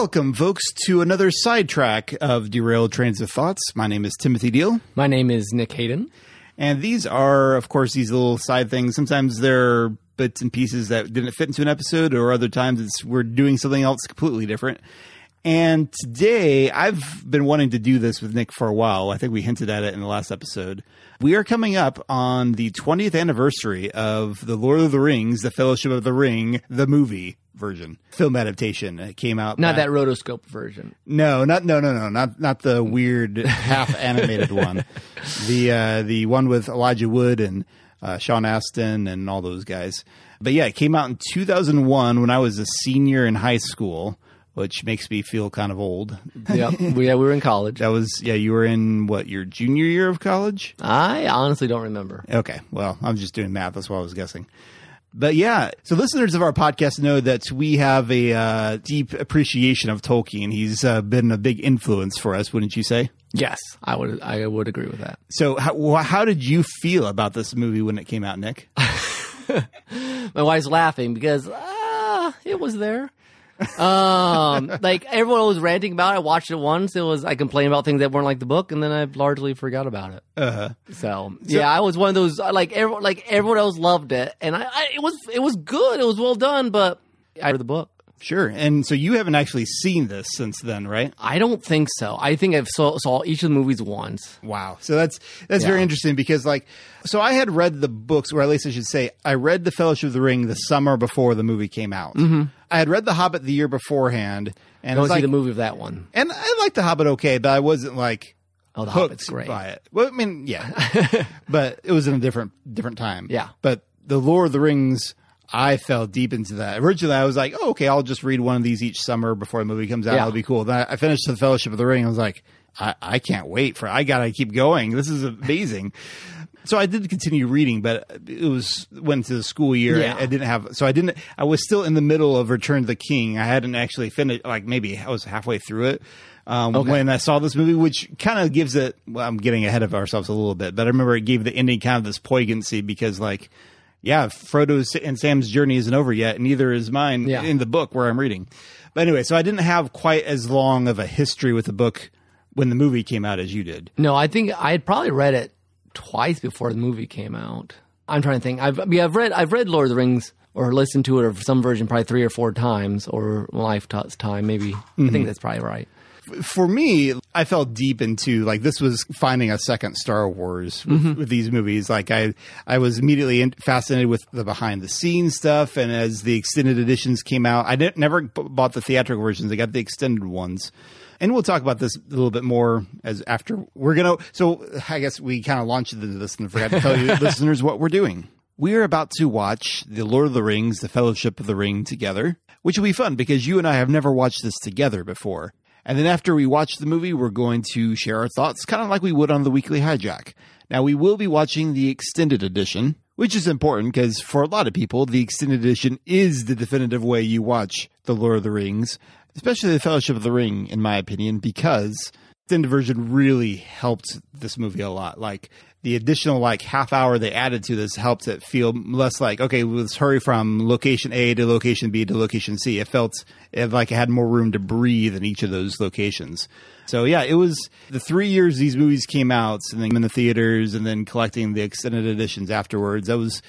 Welcome, folks, to another sidetrack of Derailed Trains of Thoughts. My name is Timothy Deal, My name is Nick Hayden. and these are, of course, these little side things. Sometimes they're bits and pieces that didn't fit into an episode, or other times it's we're doing something else completely different. And today, I've been wanting to do this with Nick for a while. I think we hinted at it in the last episode. We are coming up on the 20th anniversary of The Lord of the Rings, The Fellowship of the Ring, the movie version, film adaptation. It came out Not back- that rotoscope version. no, not no no no not not the weird half animated one. The uh, the one with Elijah Wood and uh, Sean Astin and all those guys. But yeah, it came out in 2001 when I was a senior in high school, which makes me feel kind of old. Yep. we, yeah, we were in college. That was yeah, you were in what your junior year of college? I honestly don't remember. Okay, well, I'm just doing math. That's what I was guessing. But yeah, so listeners of our podcast know that we have a uh, deep appreciation of Tolkien. He's uh, been a big influence for us, wouldn't you say? Yes, I would. I would agree with that. So, how, how did you feel about this movie when it came out, Nick? My wife's laughing because ah, it was there. Um, like everyone was ranting about it. I watched it once. It was I complained about things that weren't like the book, and then I largely forgot about it. Uh, huh. So, yeah, I was one of those like everyone like everyone else loved it, and I, I it was it was good. It was well done, but I read the book. sure. And so you haven't actually seen this since then, right? I don't think so. I think I've saw, saw each of the movies once. Wow. So that's that's very interesting because like so I had read the books, or at least I should say, I read The Fellowship of the Ring the summer before the movie came out. Mm-hmm. I had read The Hobbit the year beforehand, and Go it's see like, the movie of that one. and I liked The Hobbit okay, but I wasn't like Oh, the Hobbit's great. by it. Well, I mean, yeah, but it was in a different different time. Yeah. but the Lord of the Rings. I fell deep into that. Originally, I was like, oh, okay, I'll just read one of these each summer before the movie comes out. Yeah. It'll be cool. Then I I finished The Fellowship of the Ring. I was like, I, I can't wait for I got to keep going. This is amazing. So I did continue reading, but it was went to the school year. Yeah. I, I didn't have, so I didn't, I was still in the middle of Return to the King. I hadn't actually finished, like maybe I was halfway through it. Um, when I saw this movie, which kind of gives it, well, I'm getting ahead of ourselves a little bit, but I remember it gave the ending kind of this poignancy because like, yeah, Frodo's and Sam's journey isn't over yet, and neither is mine Yeah. in the book where I'm reading. But anyway, so I didn't have quite as long of a history with the book when the movie came out as you did. No, I think I had probably read it twice before the movie came out. I'm trying to think. I've I mean, I've read I've read Lord of the Rings or listened to it or some version probably three or four times or lifetime maybe. I think mm-hmm. that's probably right. for me, I felt deep into like this was finding a second Star Wars with, mm-hmm. with these movies. Like I, I was immediately in, fascinated with the behind the scenes stuff, and as the extended editions came out, I didn't never b- bought the theatrical versions. I got the extended ones. And we'll talk about this a little bit more as after we're gonna. So I guess we kind of launched into this and forgot to tell you listeners what we're doing. We're about to watch The Lord of the Rings, The Fellowship of the Ring together, which will be fun because you and I have never watched this together before. And then after we watch the movie, we're going to share our thoughts, kind of like we would on the weekly hijack. Now, we will be watching the extended edition, which is important because for a lot of people, the extended edition is the definitive way you watch The Lord of the Rings, especially The Fellowship of the Ring, in my opinion, because extended version really helped this movie a lot. Like the additional like half hour they added to this helped it feel less like okay, let's hurry from location A to location B to location C. It felt it, like it had more room to breathe in each of those locations. So yeah, it was the three years these movies came out, and then in the theaters, and then collecting the extended editions afterwards. That was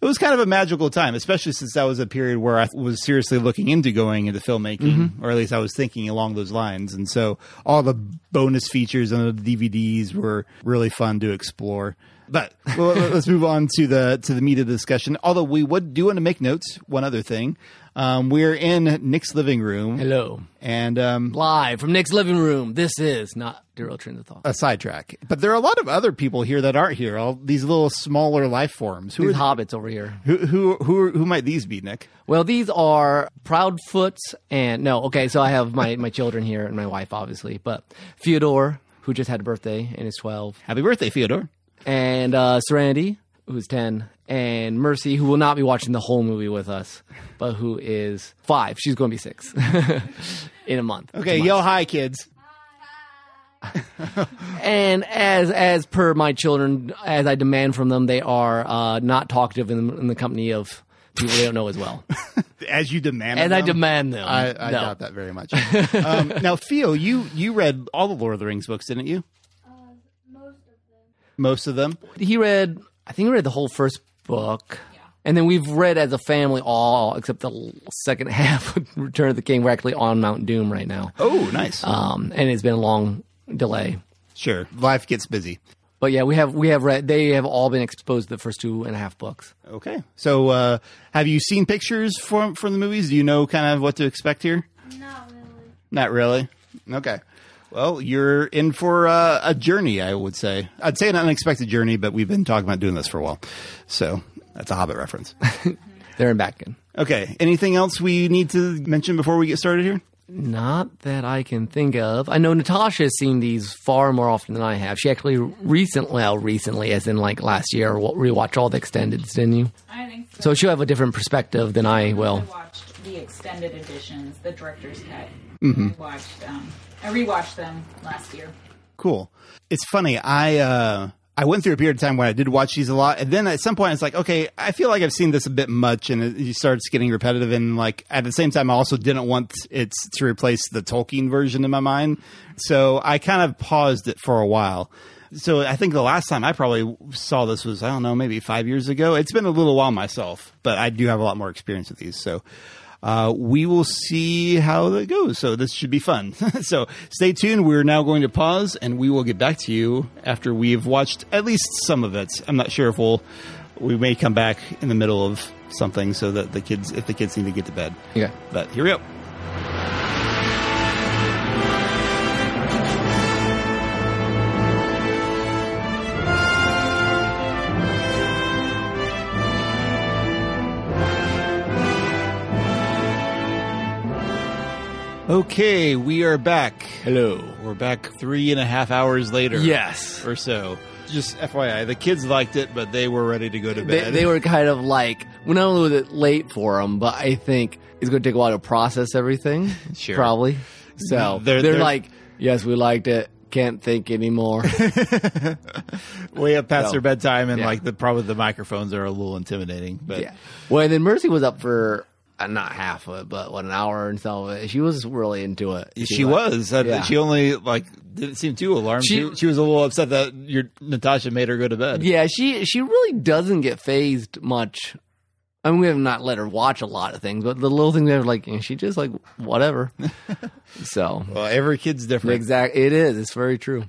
it was kind of a magical time, especially since that was a period where I was seriously looking into going into filmmaking, mm-hmm. or at least I was thinking along those lines. And so all the bonus features on the DVDs were really fun to explore. But well, let's move on to the to the meat of the discussion. Although we would do want to make notes. One other thing, um, we're in Nick's living room, Hello. and um, Live from Nick's living room. This is not Derailed Train of Thought. a sidetrack. But there are a lot of other people here that aren't here. All these little smaller life forms. Who These are, hobbits over here. who who who who might these be, Nick? Well, these are Proudfoots and no, okay, so I have my, my children here and my wife obviously, but Fyodor, who just had a birthday and is twelve, Happy birthday, Fyodor. And uh, Serenity, who's 10, and Mercy, who will not be watching the whole movie with us, but who is five. She's going to be six in a month. Okay, yo, hi, kids. And as as per my children, as I demand from them, they are uh, not talkative in the, in the company of people they don't know as well. As you demand, and I demand them. I, I no. doubt that very much. um, now, Theo, you you read all the Lord of the Rings books, didn't you? Uh, most of them. Most of them. He read, I think he read the whole first book. And then we've read as a family all except the second half of Return of the King. We're actually on Mount Doom right now. Oh, nice. Um, and it's been a long delay. sure, life gets busy. But yeah, we have we have read. They have all been exposed to the first two and a half books. Okay, so uh, have you seen pictures from from the movies? Do you know kind of what to expect here? Not really. Not really. Okay. Well, you're in for uh, a journey, I would say. I'd say an unexpected journey, but we've been talking about doing this for a while, so that's a Hobbit reference. They're in Batkin. okay. Anything else we need to mention before we get started here? Not that I can think of. I know Natasha has seen these far more often than I have. She actually recently, well, recently, as in like last year, wa- rewatched all the extendeds, didn't you? I think so. So she'll have a different perspective than I will. I watched the extended editions, the director's cut. I watched. Um, I rewatched them last year. Cool. It's funny. I uh, I went through a period of time when I did watch these a lot, and then at some point it's like, okay, I feel like I've seen this a bit much, and it, it starts getting repetitive. And like at the same time, I also didn't want it to replace the Tolkien version in my mind, so I kind of paused it for a while. So I think the last time I probably saw this was I don't know maybe five years ago. It's been a little while myself, but I do have a lot more experience with these. So uh, we will see how that goes. So this should be fun. so stay tuned. We're now going to pause, and we will get back to you after we've watched at least some of it. I'm not sure if we'll we may come back in the middle of something so that the kids if the kids need to get to bed. Yeah. But here we go. Okay, we are back. Hello. We're back three and a half hours later. Yes. Or so. Just FYI, the kids liked it, but they were ready to go to They, bed. they were kind of like, well, not only was it late for them, but I think it's going to take a while to process everything. Sure. Probably. So They're- they're, they're- like, yes, we liked it. Can't think anymore. way up past So, their bedtime, and yeah. like the probably the microphones are a little intimidating. But yeah. Well, and then Mercy was up for not half of it, but what an hour and so. She was really into it. she liked- was. Uh, Yeah. She only like didn't seem too alarmed. She, She- she was a little upset that your Natasha made her go to bed. Yeah, she she really doesn't get fazed much. I mean, we have not let her watch a lot of things, but the little things that are like, and she just like whatever. so Well, every kid's different. Exactly, it is. It's very true.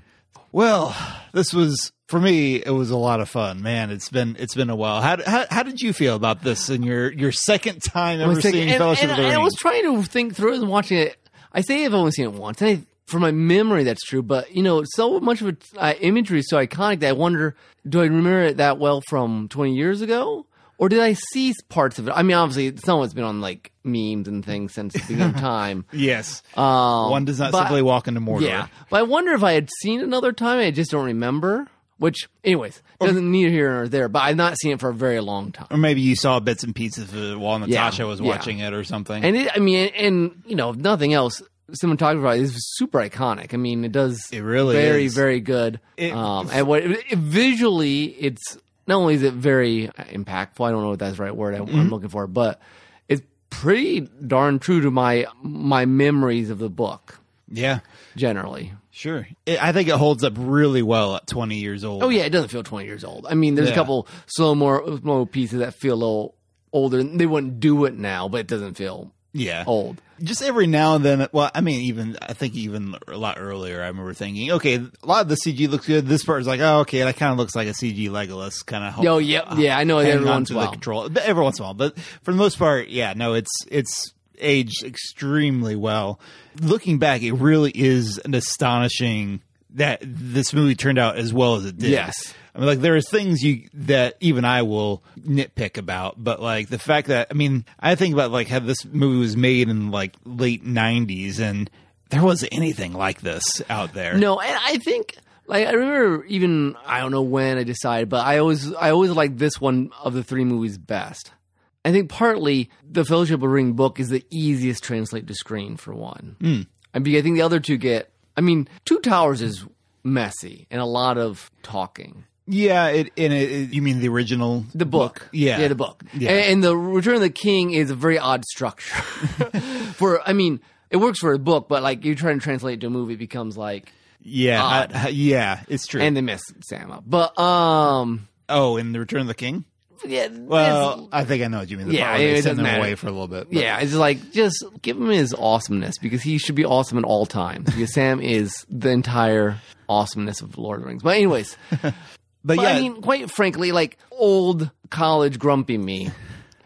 Well, this was for me. It was a lot of fun, man. It's been it's been a while. How how, how did you feel about this in your your second time ever thinking- seeing and, Fellowship and of the Ring? I was trying to think through it and watching it. I say I've only seen it once, and I, from my memory, that's true. But you know, so much of it uh, imagery is so iconic that I wonder: do I remember it that well from twenty years ago, or did I see parts of it? I mean, obviously, some of it's been on like memes and things since the beginning of time. yes. Um, One does not but- simply walk into Mordor. Yeah, but I wonder if I had seen another time. I just don't remember. Which, anyways, doesn't neither here nor there. But I've not seen it for a very long time. Or maybe you saw bits and pieces of it while Natasha was yeah. watching it or something. And it, I mean, and you know, if nothing else, cinematography is super iconic. I mean, it does It really very, is. very good. It- um, and what it, visually, it's not only is it very impactful. I don't know what that's the right word I, Mm-hmm. I'm looking for, but it's pretty darn true to my my memories of the book. Yeah, Generally, sure. It, I think it holds up really well at 20 years old. oh yeah, it doesn't feel 20 years old. I mean, there's Yeah. a couple slow more pieces that feel a little older. They wouldn't do it now, but it doesn't feel yeah. old. Just every now and then. Well, I mean, even I think even a lot earlier. I remember thinking, okay, a lot of the CG looks good. This part is like, oh, okay, that kind of looks like a CG Legolas kind of. Oh, yeah, yeah, I know every once in a while. control, every once in a while. But for the most part, yeah, no, it's it's aged extremely well. Looking back, it really is an astonishing that this movie turned out as well as it did. Yes. I mean, like there are things you that even I will nitpick about, but like the fact that I mean, I think about like how this movie was made in like late '90s, and there wasn't anything like this out there. No, and I think like I remember even I don't know when I decided, but I always I always like this one of the three movies best. I think partly the Fellowship of the Ring book is the easiest translate to screen for one. Mm. I mean, I think the other two get. I mean, Two Towers is messy and a lot of talking. Yeah, it, and it, it- you mean the original The book. Yeah, Yeah, the book. Yeah. And, and the Return of the King is a very odd structure. for I mean, it works for a book, but like you're trying to translate it to a movie, it becomes like Yeah, Odd. I- yeah, it's true. and they mess Sam up. But um, oh, in the Return of the King. Yeah, Well, I think I know what you mean. The Yeah, part where it they doesn't send them matter. away for a little bit. but- Yeah, it's like just give him his awesomeness because he should be awesome at all times. Because Sam is the entire awesomeness of Lord of the Rings. But anyways, but but yeah, I mean, quite frankly, like old college grumpy me,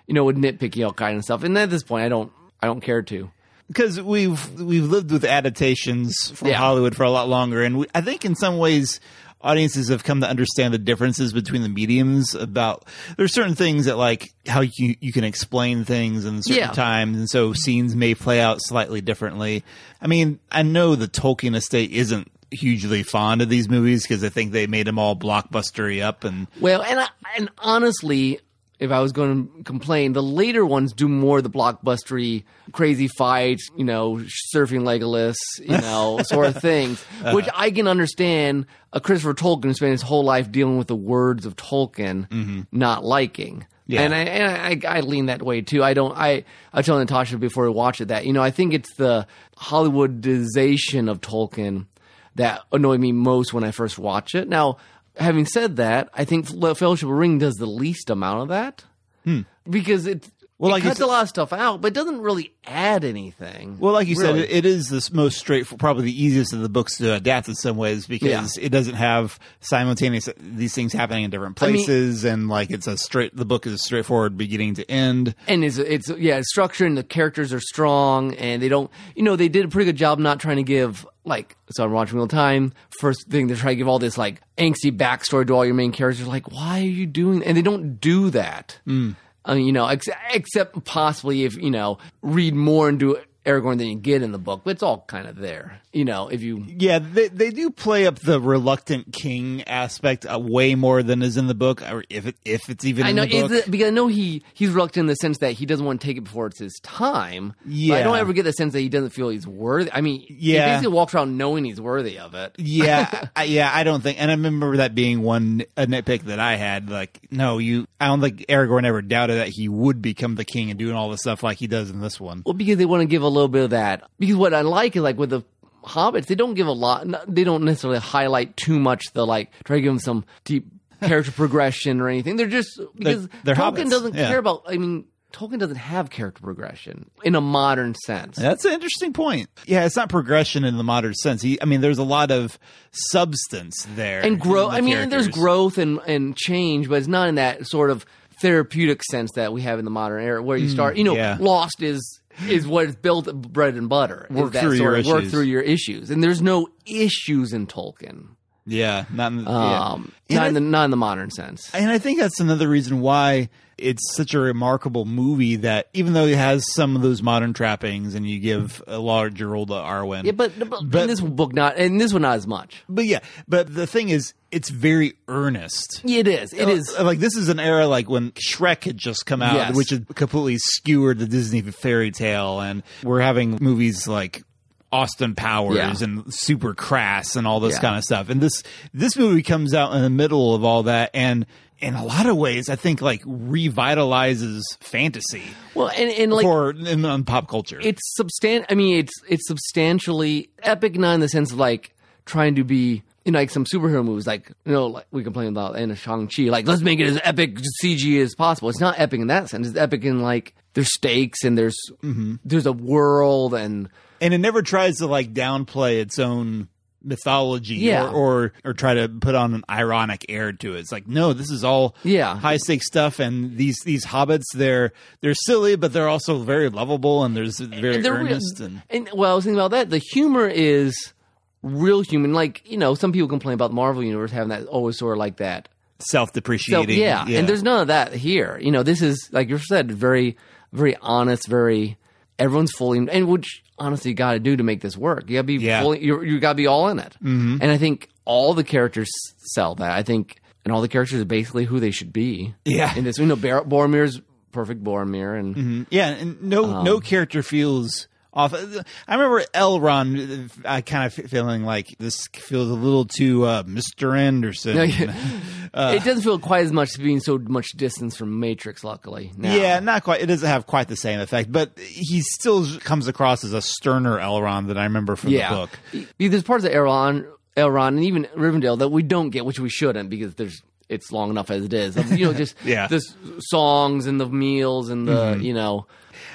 you know, would nitpicky all kind of stuff. And at this point, I don't, I don't care to. because we've we've lived with adaptations from Yeah. Hollywood for a lot longer, and we, I think in some ways audiences have come to understand the differences between the mediums. About there's certain things that like how you you can explain things in certain Yeah. times, and so scenes may play out slightly differently. I mean, I know the Tolkien estate isn't hugely fond of these movies because I think they made them all blockbustery up and Well, and I, and honestly, if I was going to complain, the later ones do more of the blockbustery, crazy fights, you know, surfing Legolas, you know, sort of things, uh-huh. which I can understand. A Christopher Tolkien spent his whole life dealing with the words of Tolkien, mm-hmm. not liking. Yeah. And I and I, I lean that way too. I don't. I I told Natasha before we watched it that you know I think it's the Hollywoodization of Tolkien that annoyed me most when I first watched it. Now, having said that, I think Fellowship of the Ring does the least amount of that. Hmm. Because it Well, it like cuts said- a lot of stuff out, but it doesn't really add anything. Well, like you Really. said, it, is the most straightforward, probably the easiest of the books to adapt in some ways because it doesn't have simultaneous these things happening in different I mean- places, and like it's a straight. The book is straightforward beginning to end. and it's it's yeah, it's structured and the characters are strong and they don't you know they did a pretty good job not trying to give like so I'm watching real time. First thing they try to give all this like angsty backstory to all your main characters. Like why are you doing? And they don't do that. Mm. Mean, you know, ex- except possibly if you know read more into Aragorn than you get in the book, but it's all kind of there. You know, if you Yeah, they they do play up the reluctant king aspect uh, way more than is in the book, or if it if it's even I in know the book. is it, because I know he he's reluctant in the sense that he doesn't want to take it before it's his time. but I don't ever get the sense that he doesn't feel he's worthy. I mean, yeah, he Yeah. basically walks around knowing he's worthy of it. yeah, I, yeah, I don't think, and I remember that being one a nitpick that I had. Like, no, you, I don't think Aragorn ever doubted that he would become the king and doing all the stuff like he does in this one. Well, because they want to give a little bit of that. Because what I like is like with the hobbits, they don't give a lot. They don't necessarily highlight too much. The like try to give them some deep character progression or anything. They're just because they're Tolkien hobbits, doesn't yeah. care about. I mean. Tolkien doesn't have character progression in a modern sense. That's an interesting point. Yeah, it's not progression in the modern sense. He, I mean, there's a lot of substance there and growth. the I mean, there's growth and and change, but it's not in that sort of therapeutic sense that we have in the modern era, where you hmm, start. You know, yeah. Lost is is what is built bread and butter. Work through your of work issues. through your issues, and there's no issues in Tolkien. Yeah, not in the, yeah. Um, And not in the not in the modern sense. And I think that's another reason why it's such a remarkable movie that even though it has some of those modern trappings and you give a larger role to Arwen. yeah, but, but, But- in this book, not and this one, not as much. but yeah, but the thing is, it's very earnest. It is. It is. Uh, like this is an era like when Shrek had just come out, Yes. which had completely skewered the Disney fairy tale, and we're having movies like Austin Powers Yeah. and Super Crass and all this Yeah. kind of stuff. And this this movie comes out in the middle of all that, and in a lot of ways, I think like revitalizes fantasy Well, and and like for in, on pop culture. it's substan. I mean, it's it's substantially epic, not in the sense of like trying to be. You know, like some superhero movies, like you know, like we complain about in a Shang Chi, like let's make it as epic CG as possible. It's not epic in that sense. It's epic in like there's stakes and there's Mm-hmm. there's a world and and it never tries to like downplay its own mythology Yeah. or, or or try to put on an ironic air to it. It's like no, this is all Yeah. high stakes stuff, and these these hobbits they're they're silly, but they're also very lovable, and there's very And they're real- earnest and And well, I was thinking about that. The humor is real human. Like you know, some people complain about the Marvel universe having that always sort of like that. self So depreciating. yeah, and there's none of that here. You know, this is like you said, very, very honest. Very everyone's fully and which honestly you got to do to make this work. You got to be Yeah. fully. You you got to be all in it. Mm-hmm. And I think all the characters sell that. I think, and all the characters are basically who they should be. Yeah. In this, you know, Bar- Boromir's perfect Boromir, and yeah, and no Um, no character feels off. I remember Elrond. I kind of feeling like this feels a little too uh, Mr. Anderson. No, yeah. It doesn't feel quite as much being so much distance from Matrix. Luckily, now. Yeah, not quite. It doesn't have quite the same effect, but he still comes across as a sterner Elrond than I remember from yeah. the book. There's parts of Elrond, Elrond, and even Rivendell that we don't get, which we shouldn't, because there's it's long enough as it is. You know, just Yeah. the songs and the meals and the mm-hmm. you know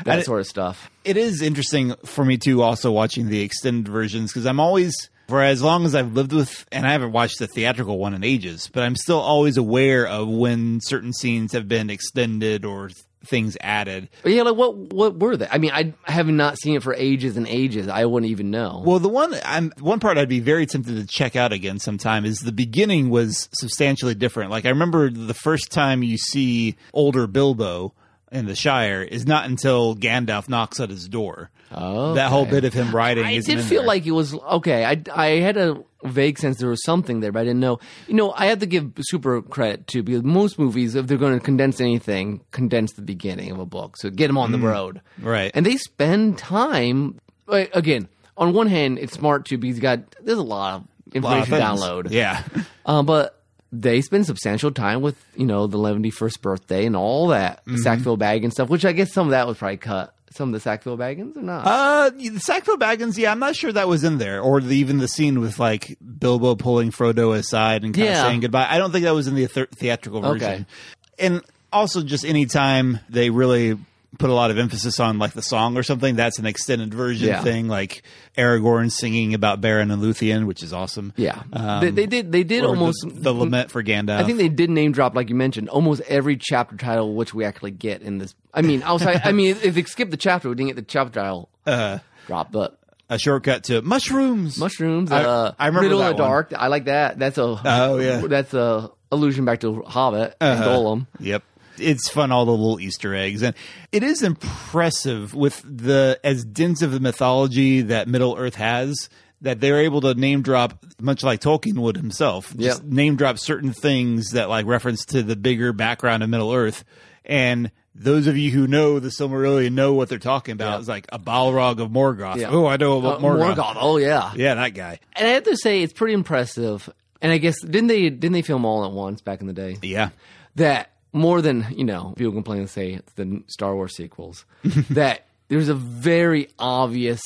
that I- sort of stuff. It is interesting for me too, also watching the extended versions because I'm always, for as long as I've lived with, and I haven't watched the theatrical one in ages, but I'm still always aware of when certain scenes have been extended or things added. But yeah, like what what were they? I mean, I have not seen it for ages and ages. I wouldn't even know. Well, the one I'm one part I'd be very tempted to check out again sometime is the beginning was substantially different. Like I remember the first time you see older Bilbo in the Shire is not until Gandalf knocks at his door. Oh, That whole bit of him riding. I isn't did feel there. like it was okay. I, I had a vague sense there was something there, but I didn't know. You know, I have to give super credit to because most movies, if they're going to condense anything, condense the beginning of a book, so get them on the road, Mm. right. And they spend time. Again, on one hand, it's smart too because you got there's a lot of A lot of information to download. Yeah. Uh, but they spend substantial time with you know the 91st birthday and all that Mm-hmm. Sackville Baggins stuff, which I guess some of that was probably cut. Some of the Sackville Baggins or not? Uh, the Sackville Baggins, yeah, I'm not sure that was in there, or the, even the scene with like Bilbo pulling Frodo aside and kind Yeah. of saying goodbye. I don't think that was in the th- theatrical version. Okay. And also, just anytime they really put a lot of emphasis on like the song or something, that's an extended version Yeah. thing, like Aragorn singing about Beren and Luthien, which is awesome. yeah, Um, they, they did. They did almost the, the lament for Gandalf. I think they did name drop, like you mentioned, almost every chapter title which we actually get in this. I mean, outside. I mean, if they skipped the chapter, we didn't get the chapter title Uh, drop. But a shortcut to mushrooms. mushrooms, I- uh, I remember Riddle in that the one. Dark. I like that. That's a Oh, yeah. That's a allusion back to Hobbit and Uh-huh. Gollum. Yep. It's fun, all the little Easter eggs. And it is impressive with the as dense of the mythology that Middle Earth has that they're able to name drop, much like Tolkien would himself, just Yep. name drop certain things that like reference to the bigger background of Middle Earth. And those of you who know the Silmarillion know what they're talking about. Yeah. It's like a Balrog of Morgoth. Yeah. Oh, I know about Uh, Morgoth. Morgoth. Oh yeah. Yeah, that guy. And I have to say, it's pretty impressive. And I guess didn't they didn't they film all at once back in the day? Yeah. that more than you know people complain and say it's the star wars sequels that there's a very obvious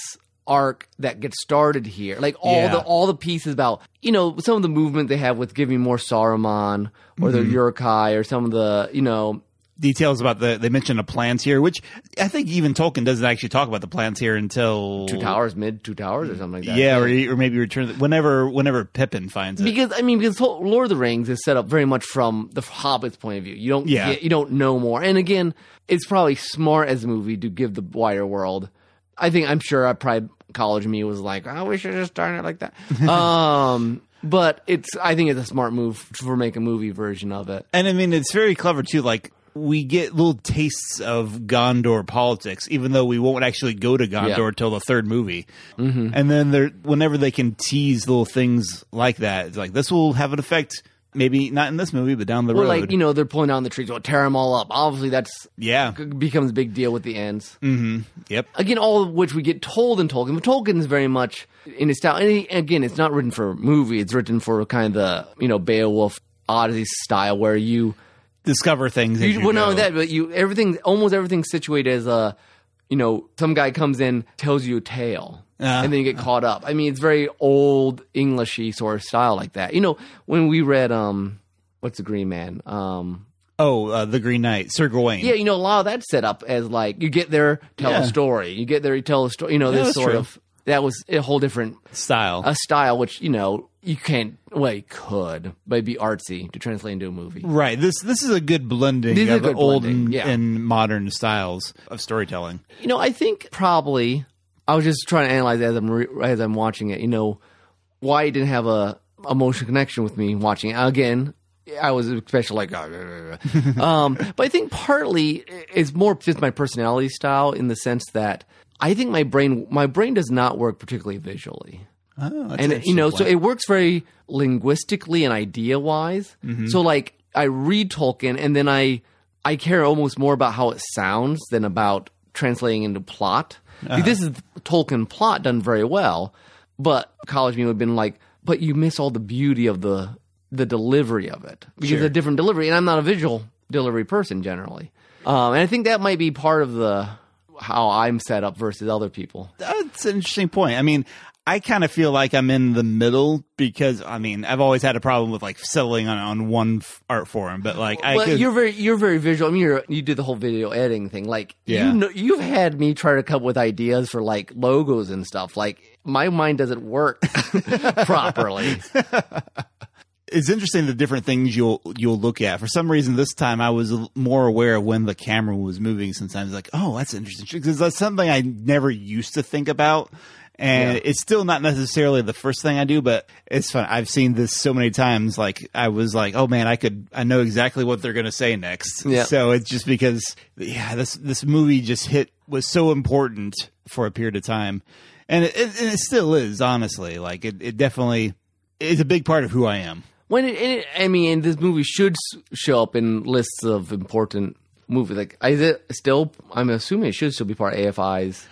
arc that gets started here like all Yeah. the all the pieces about you know some of the movement they have with giving more saruman or the Mm-hmm. Uruk-hai or some of the you know Details about the they mention a here, which I think even Tolkien doesn't actually talk about the plans here until two towers mid two towers or something like that Yeah, or, or maybe return whenever whenever Pippin finds it. because I mean, because Lord of the Rings is set up very much from the Hobbit's point of view. You don't, Yeah. you don't know more. And again, it's probably smart as a movie to give the wider world. I think I'm sure I probably college me was like, oh, we should just done it like that. um, but it's I think it's a smart move for make a movie version of it. and I mean, it's very clever too. Like we get little tastes of Gondor politics, even though we won't actually go to Gondor Yeah. till the third movie. Mm-hmm. And then there, whenever they can tease little things like that, it's like this will have an effect. Maybe not in this movie, but down the Or road. like you know they're pulling down the trees, well, tear them all up. Obviously, that's yeah. becomes a big deal with the Ents. Yep. again, all of which we get told in Tolkien. But Tolkien's very much in his style. And he- again, it's not written for a movie. It's written for kind of the you know Beowulf Odyssey style, where you, Discover things. you you well, not go. only that, but you everything almost everything's situated as a you know some guy comes in tells you a tale. Uh. and then you get caught up. I mean, it's very old Englishy sort of style like that. You know, when we read um, what's the Green Man? Um, Oh, uh, the Green Knight, Sir Gawain. yeah, you know, a lot of that's set up as like you get there, tell Yeah. a story. You get there, you tell a story. You know, Yeah, this sort true. of that was a whole different style. a style, which you know you can't. Well, you could, but it'd be artsy to translate into a movie. Right. This this is a good blending This of good old blending, and, yeah. and modern styles of storytelling. You know, I think probably I was just trying to analyze it as I'm re- as I'm watching it. You know, why it didn't have a emotional connection with me watching it again. I was especially like, um, but I think partly it's more just my personality style in the sense that I think my brain my brain does not work particularly visually. Oh, that's and you know, so it works very linguistically and idea wise. Mm-hmm. So like I read Tolkien and then I I care almost more about how it sounds than about translating into plot. Uh-huh. This is Tolkien plot done very well, but college me would have been like, but you miss all the beauty of the the delivery of it because Sure. it's a different delivery, and I'm not a visual delivery person generally. Um, and I think that might be part of the how I'm set up versus other people. That's an interesting point. I mean, I kind of feel like I'm in the middle because I mean, I've always had a problem with like settling on, on one f- art form, but like I Well, could, you're very you're very visual. I mean, you're, you did the whole video editing thing. Like, Yeah. you know, you've had me try to come up with ideas for like logos and stuff. Like, my mind doesn't work properly. it's interesting the different things you'll you'll look at. For some reason, this time I was more aware of when the camera was moving. Sometimes, like, oh, that's interesting because that's something I never used to think about. And Yeah. it's still not necessarily the first thing I do, but it's fun. I've seen this so many times. Like I was like, oh man, I could, I know exactly what they're going to say next. Yeah. So it's just because, yeah, this this movie just hit was so important for a period of time, and it, it, and it still is. Honestly, like it, it definitely is a big part of who I am. When it, it, I mean, this movie should show up in lists of important movies. Like, is it still? I'm assuming it should still be part of AFI's.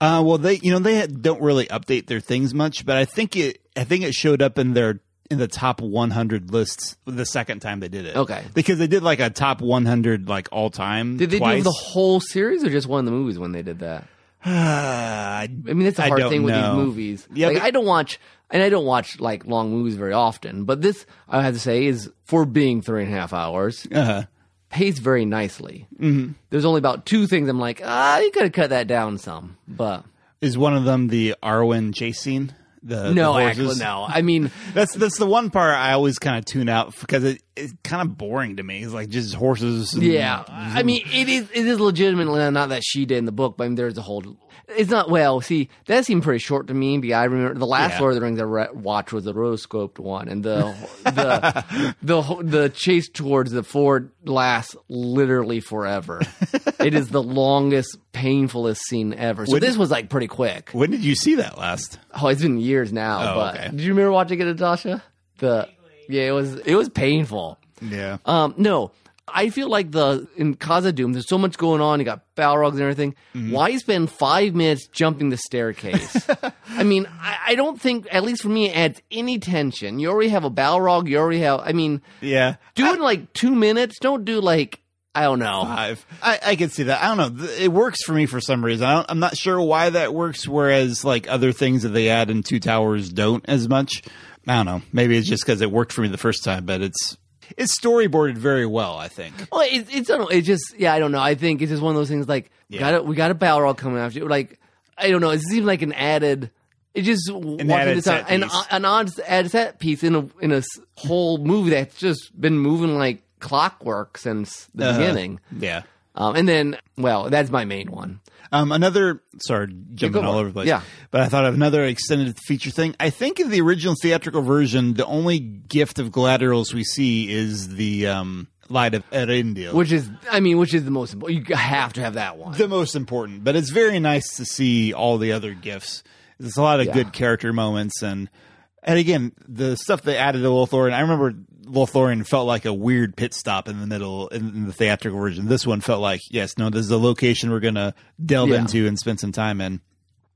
Uh, well, they you know they don't really update their things much, but I think it I think it showed up in their in the top 100 lists the second time they did it. Okay. because they did like a top 100 like all time. Did they twice. do the whole series or just one of the movies when they did that? I mean, that's a hard thing with these movies. Yeah, like, I don't watch, and I don't watch like long movies very often. But this, I have to say, is for being three and a half hours, uh, paced very nicely. Mm-hmm. There's only about two things I'm like, ah, you could have cut that down some, but is one of them the Arwen chase scene. The no, the actually, no. I mean, That's that's the one part I always kind of tune out because it, it's kind of boring to me. It's like just horses. and- yeah. I mean, it is it is legitimately not that she did in the book, but I mean, there's a whole. It's not well. See, that seemed pretty short to me. But I remember the last Yeah. Lord of the Rings I re- watched was the rotoscoped one, and the the the ho- the chase towards the ford lasts literally forever. it is the longest, painfulest scene ever. So When- this was like pretty quick. When did you see that last? Oh, it's been years now. Oh, but okay. did you remember watching it, Natasha? The yeah, it was it was painful. Yeah. Um, no, I feel like the in Khazad-dûm, there's so much going on. You got Balrogs and everything. Mm-hmm. Why spend five minutes jumping the staircase? I mean, I, I don't think, at least for me, it adds any tension. You already have a Balrog. You already have. I mean, yeah. do it in like two minutes. Don't do like I don't know. five. I, I can see that. I don't know. It works for me for some reason. I don't, I'm not sure why that works. Whereas like other things that they add in Two Towers don't as much. I don't know. Maybe it's just because it worked for me the first time, but it's it's storyboarded very well. I think. Well, it's it's I don't know, it just yeah I don't know. I think it's just one of those things like Yeah. got a, we got a Balrog coming after you. Like I don't know. It seems like an added. It just watching added this out- an an odd added set piece in a in a whole movie that's just been moving like clockwork since the Uh-huh. beginning. Yeah. Um, and then well, that's my main one. Um, another sorry, jumping all over the place. Yeah. but I thought of another extended feature thing. I think in the original theatrical version, the only gift of Galadriel's we see is the um, light of Eärendil. Which is I mean, which is the most important. You have to have that one. the most important, but it's very nice to see all the other gifts. There's a lot of Yeah. good character moments, and and again, the stuff they added to Lothlorien. I remember Lothlorien felt like a weird pit stop in the middle in, in the theatrical version. This one felt like yes, no, this is a location we're gonna delve Yeah. into and spend some time in.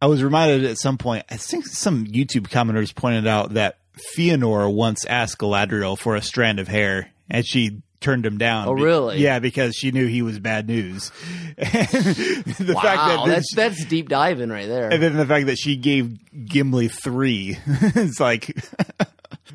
I was reminded at some point. I think some YouTube commenters pointed out that Fëanor once asked Galadriel for a strand of hair, and she turned him down. Oh, really? Yeah, because she knew he was bad news. the fact that wow, this- that's that's deep diving right there. and then the fact that she gave Gimli three, it's like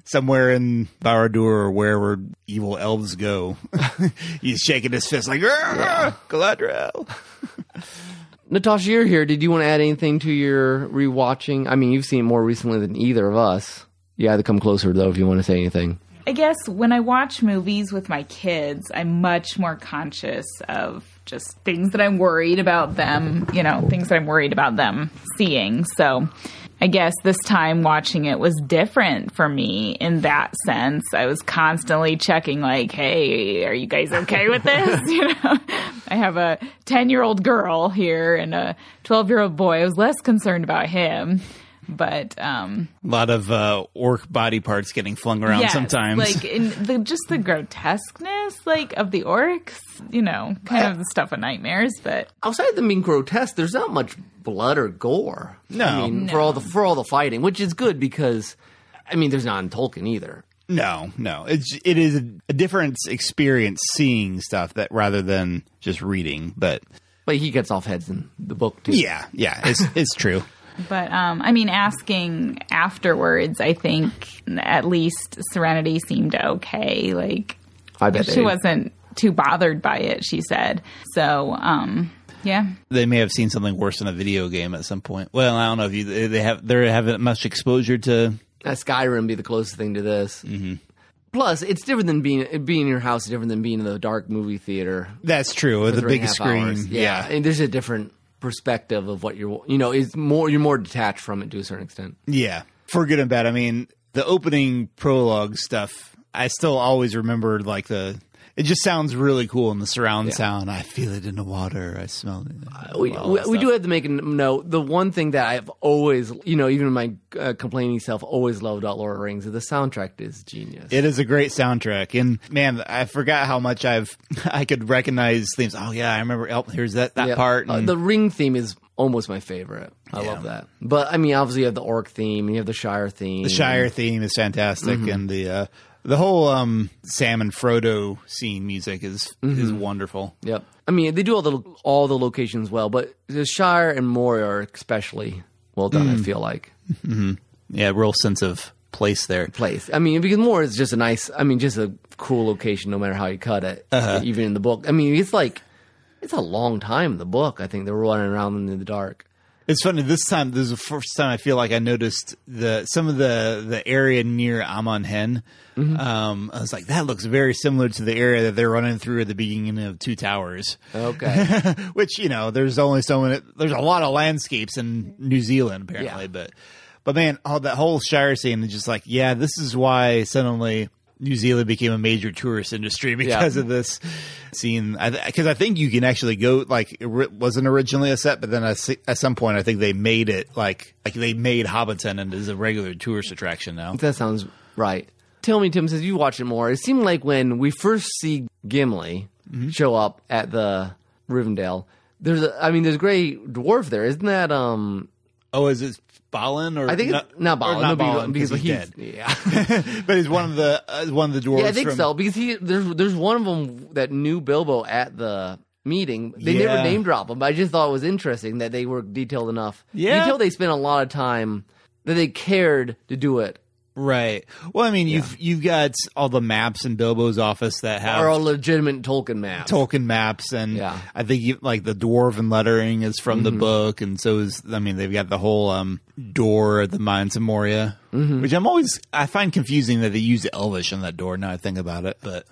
somewhere in Barad-dûr or wherever evil elves go, he's shaking his fist like "Ah, Galadriel. Natasha, you're here. Did you want to add anything to your rewatching? I mean, you've seen it more recently than either of us. You had to come closer though if you want to say anything. I guess when I watch movies with my kids, I'm much more conscious of just things that I'm worried about them, you know, things that I'm worried about them seeing. So I guess this time watching it was different for me in that sense. I was constantly checking, like, hey, are you guys okay with this? you know, I have a 10 year old girl here and a 12 year old boy. I was less concerned about him. But um, A lot of uh, orc body parts getting flung around Yes, sometimes. Like in the just the grotesqueness, like of the orcs, you know, kind of the stuff of nightmares. But Outside of them being grotesque, there's not much blood or gore. No. I mean, for all the for all the fighting, which is good because, I mean, there's not in Tolkien either. No, no. It's it is a, a different experience seeing stuff that rather than just reading. But But he gets off heads in the book too. yeah, yeah, it's it's true. But um, I mean, asking afterwards, I think at least Serenity seemed okay. Like I bet she they- wasn't too bothered by it. She said so. Um, yeah, They may have seen something worse in a video game at some point. Well, I don't know if you they have they haven't much exposure to. That Skyrim be the closest thing to this. Mm-hmm. Plus, it's different than being being in your house. Different than being in the dark movie theater. That's true. The big screen, hours. yeah. and there's a different perspective of what you're. You know, is more you're more detached from it to a certain extent. Yeah. For good and bad. I mean, the opening prologue stuff, I still always remember like the it just sounds really cool in the surround sound. I feel it in the water. I smell it. we, all we, we do have to make a note. The one thing that I've always, you know, even my uh, complaining self, always loved about Lord of the Rings is the soundtrack is genius. It is a great soundtrack, and man, I forgot how much I've I could recognize themes. Oh yeah, I remember. Oh, here's that that Yeah. part. Uh, the ring theme is almost my favorite. I Yeah. love that. But I mean, obviously, you have the orc theme and you have the Shire theme. The Shire theme is fantastic, Mm-hmm. and the uh, the whole um, Sam and Frodo scene music is Mm-hmm. is wonderful. Yep. I mean, they do all the all the locations well, but the Shire and Moria are especially well done. Mm. I feel like Yeah, real sense of place there. place. I mean, because Moria is just a nice. I mean, just a cool location, no matter how you cut it. Uh-huh. Even in the book, I mean, it's like it's a long time in the book. I think they're running around in the dark. It's funny this time. This is the first time I feel like I noticed the some of the the area near Amon Hen. Mm-hmm. Um, I was like, that looks very similar to the area that they're running through at the beginning of Two Towers. Okay. Which you know, there's only so many. There's a lot of landscapes in New Zealand apparently, Yeah. but but man, all that whole Shire scene is just like, yeah, this is why suddenly New Zealand became a major tourist industry because of this scene. Because I, think you can actually go like it wasn't originally a set, but then at, at some point I think they made it like like they made Hobbiton and is a regular tourist attraction now. That sounds right. Tell me, Tim, since you watch it more, it seemed like when we first see Gimli Mm-hmm. show up at the Rivendell, there's a, I mean, there's a gray dwarf there, isn't that? Um, Oh, is it Balin or I think it's not Balin, Not no, Balin because, because he's, he's, dead. yeah, but he's one of the uh, one of the dwarves. yeah, I think from, so because he there's there's one of them that knew Bilbo at the meeting. They Yeah. never name drop him, but I just thought it was interesting that they were detailed enough. Yeah. detailed. They spent a lot of time that they cared to do it. Right. Well, I mean, you've you've got all the maps in Bilbo's office that have Or a legitimate Tolkien map. Tolkien maps, and Yeah. Mm-hmm. I think you, like the dwarven lettering is from the book, and so is I mean they've got the whole um, door at the Mines of Moria, Mm-hmm. which I'm always I find confusing that they use Elvish on that door. Now I think about it, but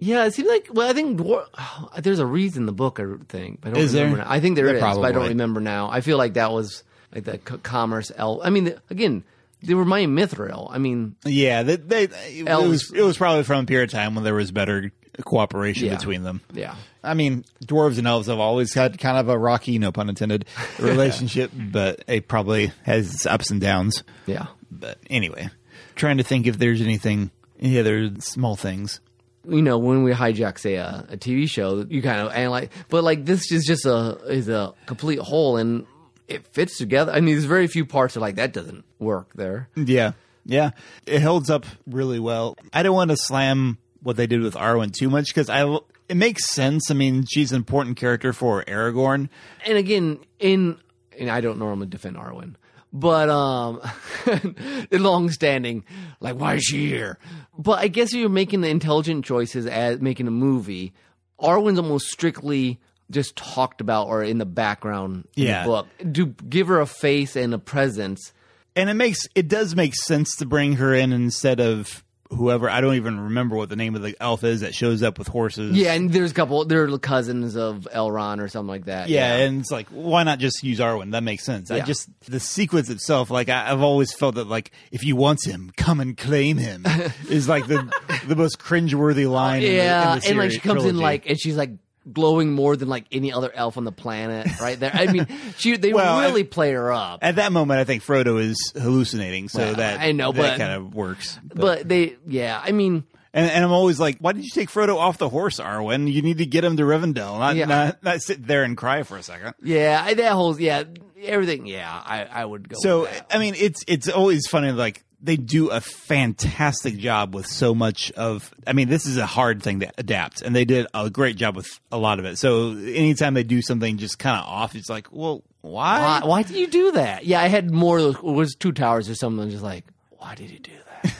Yeah, it seems like. Well, I think dwar- there's a reason the book. I think, but I don't Is there? remember. Now. I think there There is, but I don't probably. remember now. I feel like that was like the c- commerce elf. I mean, the, again, they were my Mithril. I mean, yeah, they, they, it Elves- was it was probably from a period of time when there was better cooperation Yeah. between them. yeah, I mean, dwarves and elves have always had kind of a rocky, no pun intended, relationship, but it probably has its ups and downs. yeah. But anyway, trying to think if there's anything, any other small things. You know, when we hijack, say, a, a TV show, you kind of analyze. But like this is just a is a complete whole, and it fits together. I mean, there's very few parts that like that doesn't work there. Yeah, yeah, it holds up really well. I don't want to slam what they did with Arwen too much because I it makes sense. I mean, she's an important character for Aragorn. and again, in and I don't normally defend Arwen, but um, long standing, like why is she here? But I guess you're making the intelligent choices as making a movie. Arwen's almost strictly just talked about or in the background in Yeah. the book. To give her a face and a presence. And it makes it does make sense to bring her in instead of whoever. I don't even remember what the name of the elf is that shows up with horses. Yeah, and there's a couple. They're cousins of Elrond or something like that. Yeah, and it's like, why not just use Arwen? That makes sense. I just the sequence itself, like I, I've always felt that, like if you want him, come and claim him, is like the the most cringeworthy line. in the- yeah, in the and like she comes in like, and she's like glowing more than like any other elf on the planet, right there. I mean, she they Well, really play her up, At that moment, I think Frodo is hallucinating, so Well, that I know, that kind of works. But, but they, yeah, I mean, and, and I'm always like, why did you take Frodo off the horse, Arwen? You need to get him to Rivendell, not Yeah. not, not sit there and cry for a second. yeah, that whole, yeah, everything, yeah, I, I would go. So. I mean, it's it's always funny. Like they do a fantastic job with so much of I mean this is a hard thing to adapt and they did a great job with a lot of it. So anytime they do something just kind of off it's like, well, why? Why, why did you do that? Yeah, I had more of those. It was two towers or something. Just like, why did you do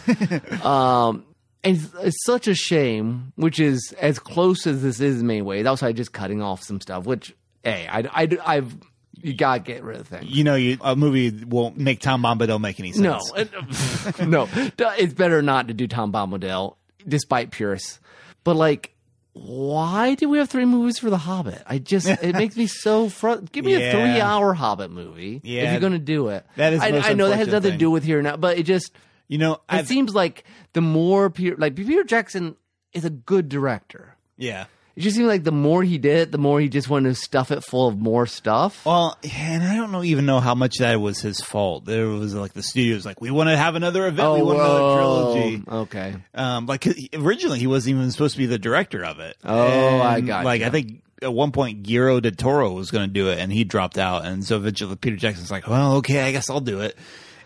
that? um, and it's, it's such a shame, which is as close as this is in many ways. Outside just cutting off some stuff, which hey, I, I, I've you gotta get rid of things. You know, you, a movie won't make Tom Bombadil make any sense. No, no, it's better not to do Tom Bombadil, despite purists. But like, why do we have three movies for The Hobbit? I just it makes me so fr- give me Yeah. a three-hour Hobbit movie if you're gonna do it. That is I, I know that has nothing to do with here now, but it just You know, it I've, seems like the more Peter, like Peter Jackson is a good director. yeah. It just seemed like the more he did, it, the more he just wanted to stuff it full of more stuff. Well, and I don't know even know how much that was his fault. There was like the studio's like, we want to have another event, we want another trilogy. Okay. Um, like originally he wasn't even supposed to be the director of it. Oh, I got. Like I think at one point Guillermo del Toro was going to do it, and he dropped out, and so eventually Peter Jackson's like, well, okay, I guess I'll do it.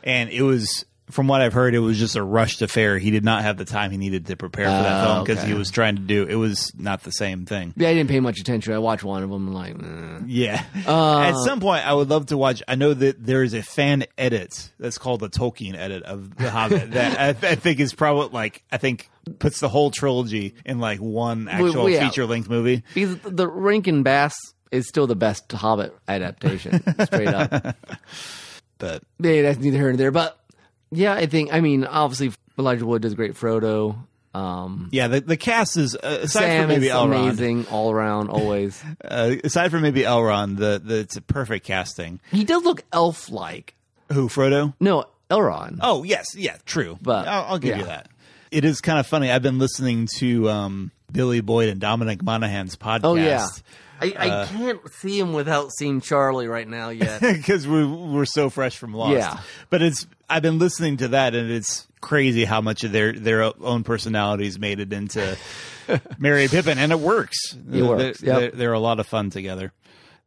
And it was, from what I've heard, it was just a rushed affair. He did not have the time he needed to prepare for that Oh, film because okay. he was trying to do. It was not the same thing. Yeah, I didn't pay much attention. I watched one of them and like, eh. Yeah. Uh, At some point, I would love to watch. I know that there is a fan edit that's called the Tolkien edit of The Hobbit that I, I think is probably like I think puts the whole trilogy in like one actual yeah. feature length movie. because the Rankin Bass is still the best Hobbit adaptation, straight up. But Yeah, that's neither here nor there. But yeah, I think I mean obviously Elijah Wood does great Frodo. Um, yeah, the the cast is uh, aside Sam from maybe is Elrond. amazing all around, always. Uh, aside from maybe Elrond, the, the it's a perfect casting. he does look elf-like. Who Frodo? No, Elrond. Oh yes, yeah, true. But, I'll, I'll give yeah. you that. It is kind of funny. I've been listening to um, Billy Boyd and Dominic Monaghan's podcast. Oh, yeah. I, Uh, I can't see him without seeing Charlie right now yet. because we're we're so fresh from Lost. Yeah. but it's I've been listening to that, and it's crazy how much of their their own personalities made it into Merry and Pippin, and it works. It works, They're, yep. they're, they're a lot of fun together.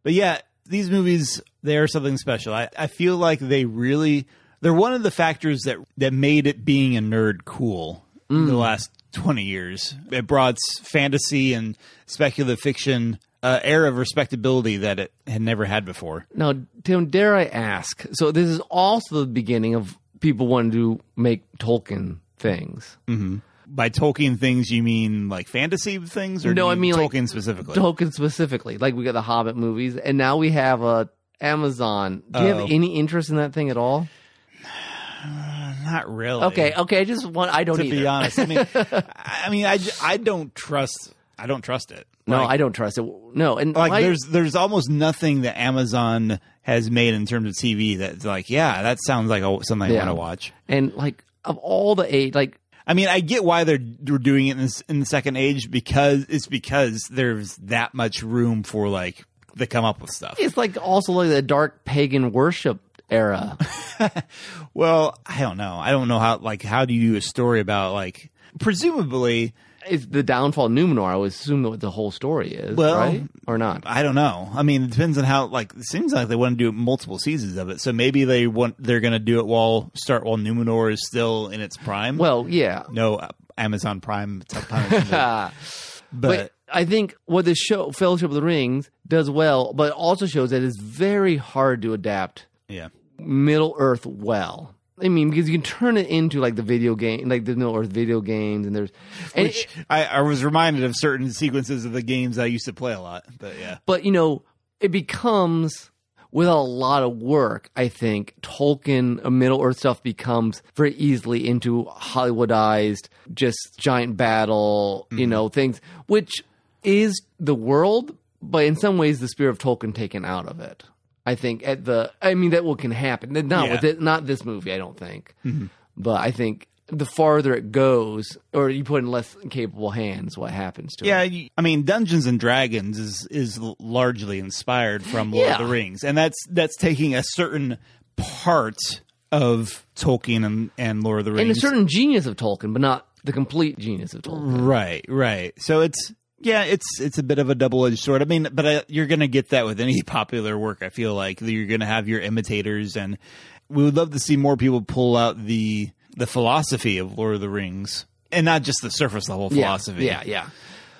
But yeah, these movies they are something special. I, I feel like they really they're one of the factors that that made it being a nerd cool in Mm. the last twenty years. It brought fantasy and speculative fiction. Uh, era of respectability that it had never had before. Now, Tim, dare I ask? So this is also the beginning of people wanting to make Tolkien things. By Tolkien things, you mean like fantasy things, or No, I mean, like, Tolkien specifically. Tolkien specifically, like we got the Hobbit movies, and now we have a Amazon. Do you Oh. have any interest in that thing at all? Not really. Okay, okay. I just want. I don't to either. be honest, I mean, I mean, I, I don't trust. I don't trust it. No, Like- I don't trust it. No, and like there's there's almost nothing that Amazon has made in terms of TV that's like, yeah, that sounds like a, something Yeah. I want to watch. and like of all the eight, like I mean, I get why they're, they're doing it in, this, in the second age because it's because there's that much room for like they come up with stuff. it's like also like the dark pagan worship era. Well, I don't know. I don't know how like how do you do a story about like presumably it's the downfall of Numenor. I would assume that the whole story is, Well, right? Or not? I don't know. I mean, it depends on how. Like, it seems like they want to do multiple seasons of it. So maybe they want they're going to do it while start while Numenor is still in its prime. Well, yeah. no uh, Amazon Prime, but But I think what the show Fellowship of the Rings does well, but also shows that it's very hard to adapt yeah, Middle Earth well. I mean, because you can turn it into like the video game, like the Middle Earth video games, and there's, and which I, I was reminded of certain sequences of the games I used to play a lot. But yeah, but you know, it becomes with a lot of work. I think Tolkien, uh, Middle Earth stuff becomes very easily into Hollywoodized, just giant battle, you know, things, which is the world, but in some ways, the spirit of Tolkien taken out of it. I think at the, I mean, that what can happen. Not Yeah. with it, not this movie, I don't think, mm-hmm. but I think. The farther it goes, or you put in less capable hands, what happens to it? yeah. I mean, Dungeons and Dragons is is largely inspired from Lord of the Rings, and that's that's taking a certain part of Tolkien and, and Lord of the Rings. and a certain genius of Tolkien, but not the complete genius of Tolkien. Right, right. So it's yeah, it's it's a bit of a double edged sword. I mean, but uh, you're going to get that with any popular work. I feel like you're going to have your imitators, and we would love to see more people pull out the the philosophy of Lord of the Rings, and not just the surface level philosophy. Yeah, yeah.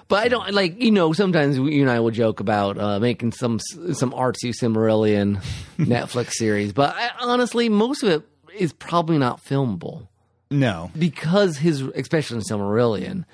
But I don't like you know. Sometimes you and I will joke about uh, making some some artsy Silmarillion Netflix series, but I, honestly, most of it is probably not filmable No, because his, especially in Silmarillion,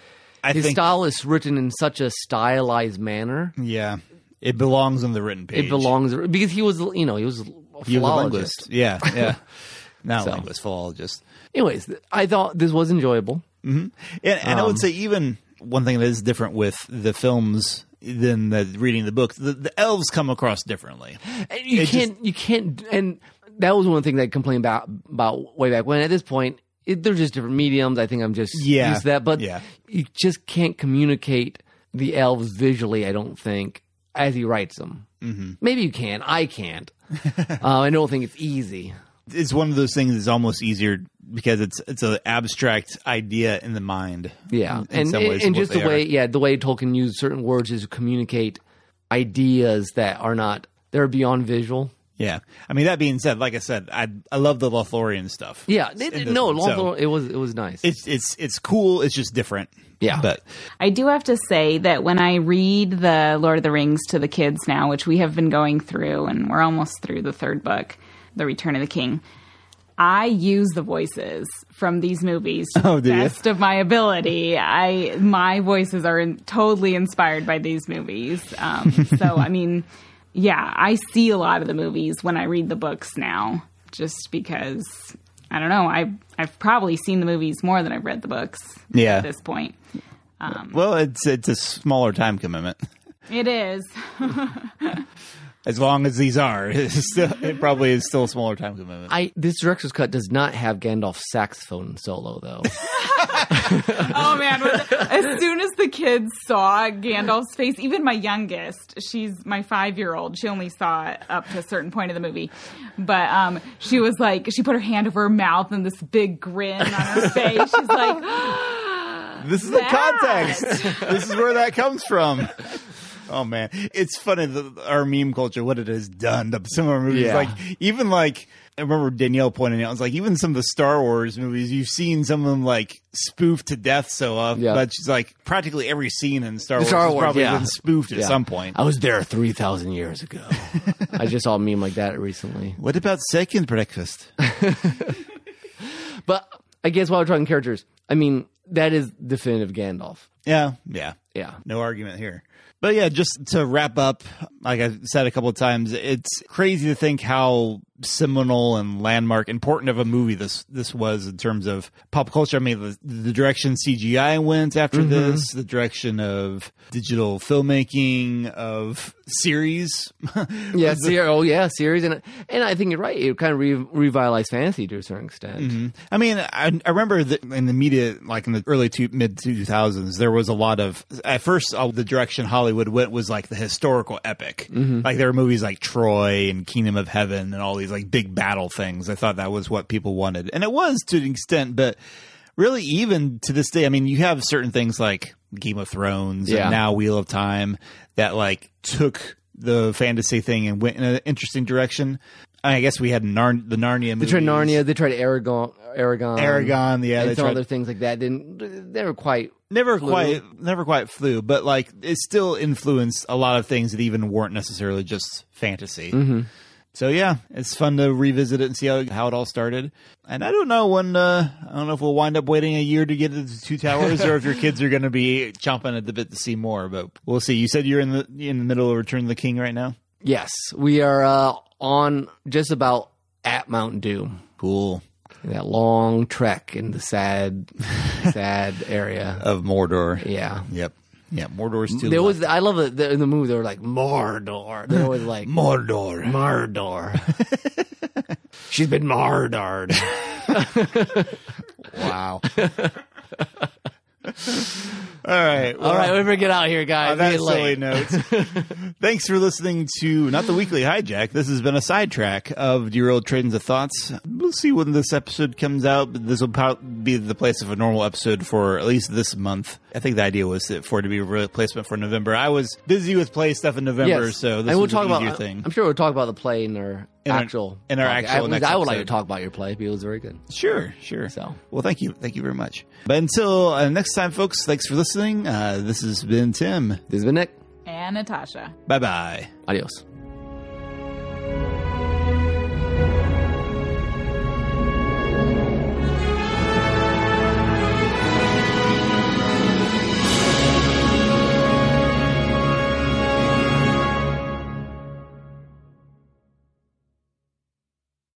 I his think style is written in such a stylized manner. yeah, it belongs on the written page. It belongs because he was, you know, he was a He was a linguist. Yeah, yeah. Not So. a linguist, philologist. Anyways, I thought this was enjoyable. And, and I Um, would say even one thing that is different with the films than the reading the book, the, the elves come across differently. And you It can't, you can't, and that was one of the things I complained about about way back when. At this point, it, they're just different mediums. I think I'm just Yeah. used to that, but Yeah. you just can't communicate the elves visually. I don't think as he writes them. Mm-hmm. Maybe you can. I can't. uh, I don't think it's easy. It's one of those things that's almost easier because it's it's an abstract idea in the mind. Yeah, in, in and some ways and just the way, are. yeah, the way Tolkien used certain words is to communicate ideas that are not they're beyond visual. Yeah, I mean that being said, like I said, I I love the Lothlorien stuff. Yeah, in it, no, one, so it was it was nice. it's it's it's cool. It's just different. Yeah. but I do have to say that when I read the Lord of the Rings to the kids now, which we have been going through, and we're almost through the third book, The Return of the King, I use the voices from these movies to Oh, the do you? best of my ability. I my voices are in, totally inspired by these movies. Um, so I mean, yeah, I see a lot of the movies when I read the books now, just because I don't know. I I've probably seen the movies more than I've read the books Yeah. at this point. Um, well, it's it's a smaller time commitment. It is. As long as these are, it's still, it probably is still a smaller time commitment. I this director's cut does not have Gandalf's saxophone solo though. Oh man! when- As soon as the kids saw Gandalf's face, even my youngest, she's my five-year-old. She only saw it up to a certain point of the movie, but um, she was like, she put her hand over her mouth and this big grin on her face. She's like, This is the context. this is where that comes from. Oh man, it's funny the, our meme culture what it has done to some of our movies. Yeah. Like even like I remember Danielle pointing out, it was like even some of the Star Wars movies, you've seen some of them like spoofed to death so often. Yeah. But she's like practically every scene in Star Wars Star has Wars, probably yeah. been spoofed at some point. I was there three thousand years ago. I just saw a meme like that recently. What about second breakfast? But I guess while we're talking characters, I mean that is definitive Gandalf. yeah, yeah. Yeah. No argument here. But yeah, just to wrap up, like I've said a couple of times, it's crazy to think how seminal and landmark important of a movie this this was in terms of pop culture. I mean, the, the direction CGI went after mm-hmm. this, the direction of digital filmmaking, of series. Yeah, ser- oh yeah, series, and and I think you're right. It kind of re- revitalized fantasy to a certain extent. Mm-hmm. I mean, I, I remember that in the media, like in the early two, mid 2000s, there was a lot of, at first, uh, the direction Hollywood went was like the historical epic. Mm-hmm. Like there were movies like Troy and Kingdom of Heaven and all these like big battle things. I thought that was what people wanted. And it was to an extent, but really, even to this day, I mean, you have certain things like Game of Thrones Yeah. and now Wheel of Time that like took the fantasy thing and went in an interesting direction. I guess we had Nar- the Narnia They tried Narnia. They tried Eragon. Eragon. Eragon, yeah, they and some tried- other things like that. Didn't they were quite never flew. quite never quite flew but like it still influenced a lot of things that even weren't necessarily just fantasy Mm-hmm. So yeah it's fun to revisit it and see how, how it all started. And i don't know when uh i don't know if we'll wind up waiting a year to get to the two towers or if your kids are going to be chomping at the bit to see more but we'll see. You said you're in the in the middle of return of the king right now? Yes, we are uh, on just about at Mount Doom. cool. That long trek in the sad, sad area. of mordor. Yeah. yep yeah mordor's too There was, I love it. In the movie, they were like Mordor. They were like mordor Mordor. She's been mardored. wow all right All right, we better get out of here, guys. On that silly note, thanks for listening to not the weekly hijack. This has been a sidetrack of your old trains of thoughts. We'll see when this episode comes out, but this will probably be the place of a normal episode for at least this month. I think the idea was that for it to be a replacement for November. I was busy with play stuff in November, Yes. so this and we'll was talk an easier about. thing. I'm sure we'll talk about the play in our In our- actual in our podcast. actual I, next I would like to talk about your play because it was very good. Sure, sure. So. well, thank you, thank you very much. But until uh, next time, folks, thanks for listening. Uh, this has been Tim. This has been Nick. And Natasha. Bye bye. Adios.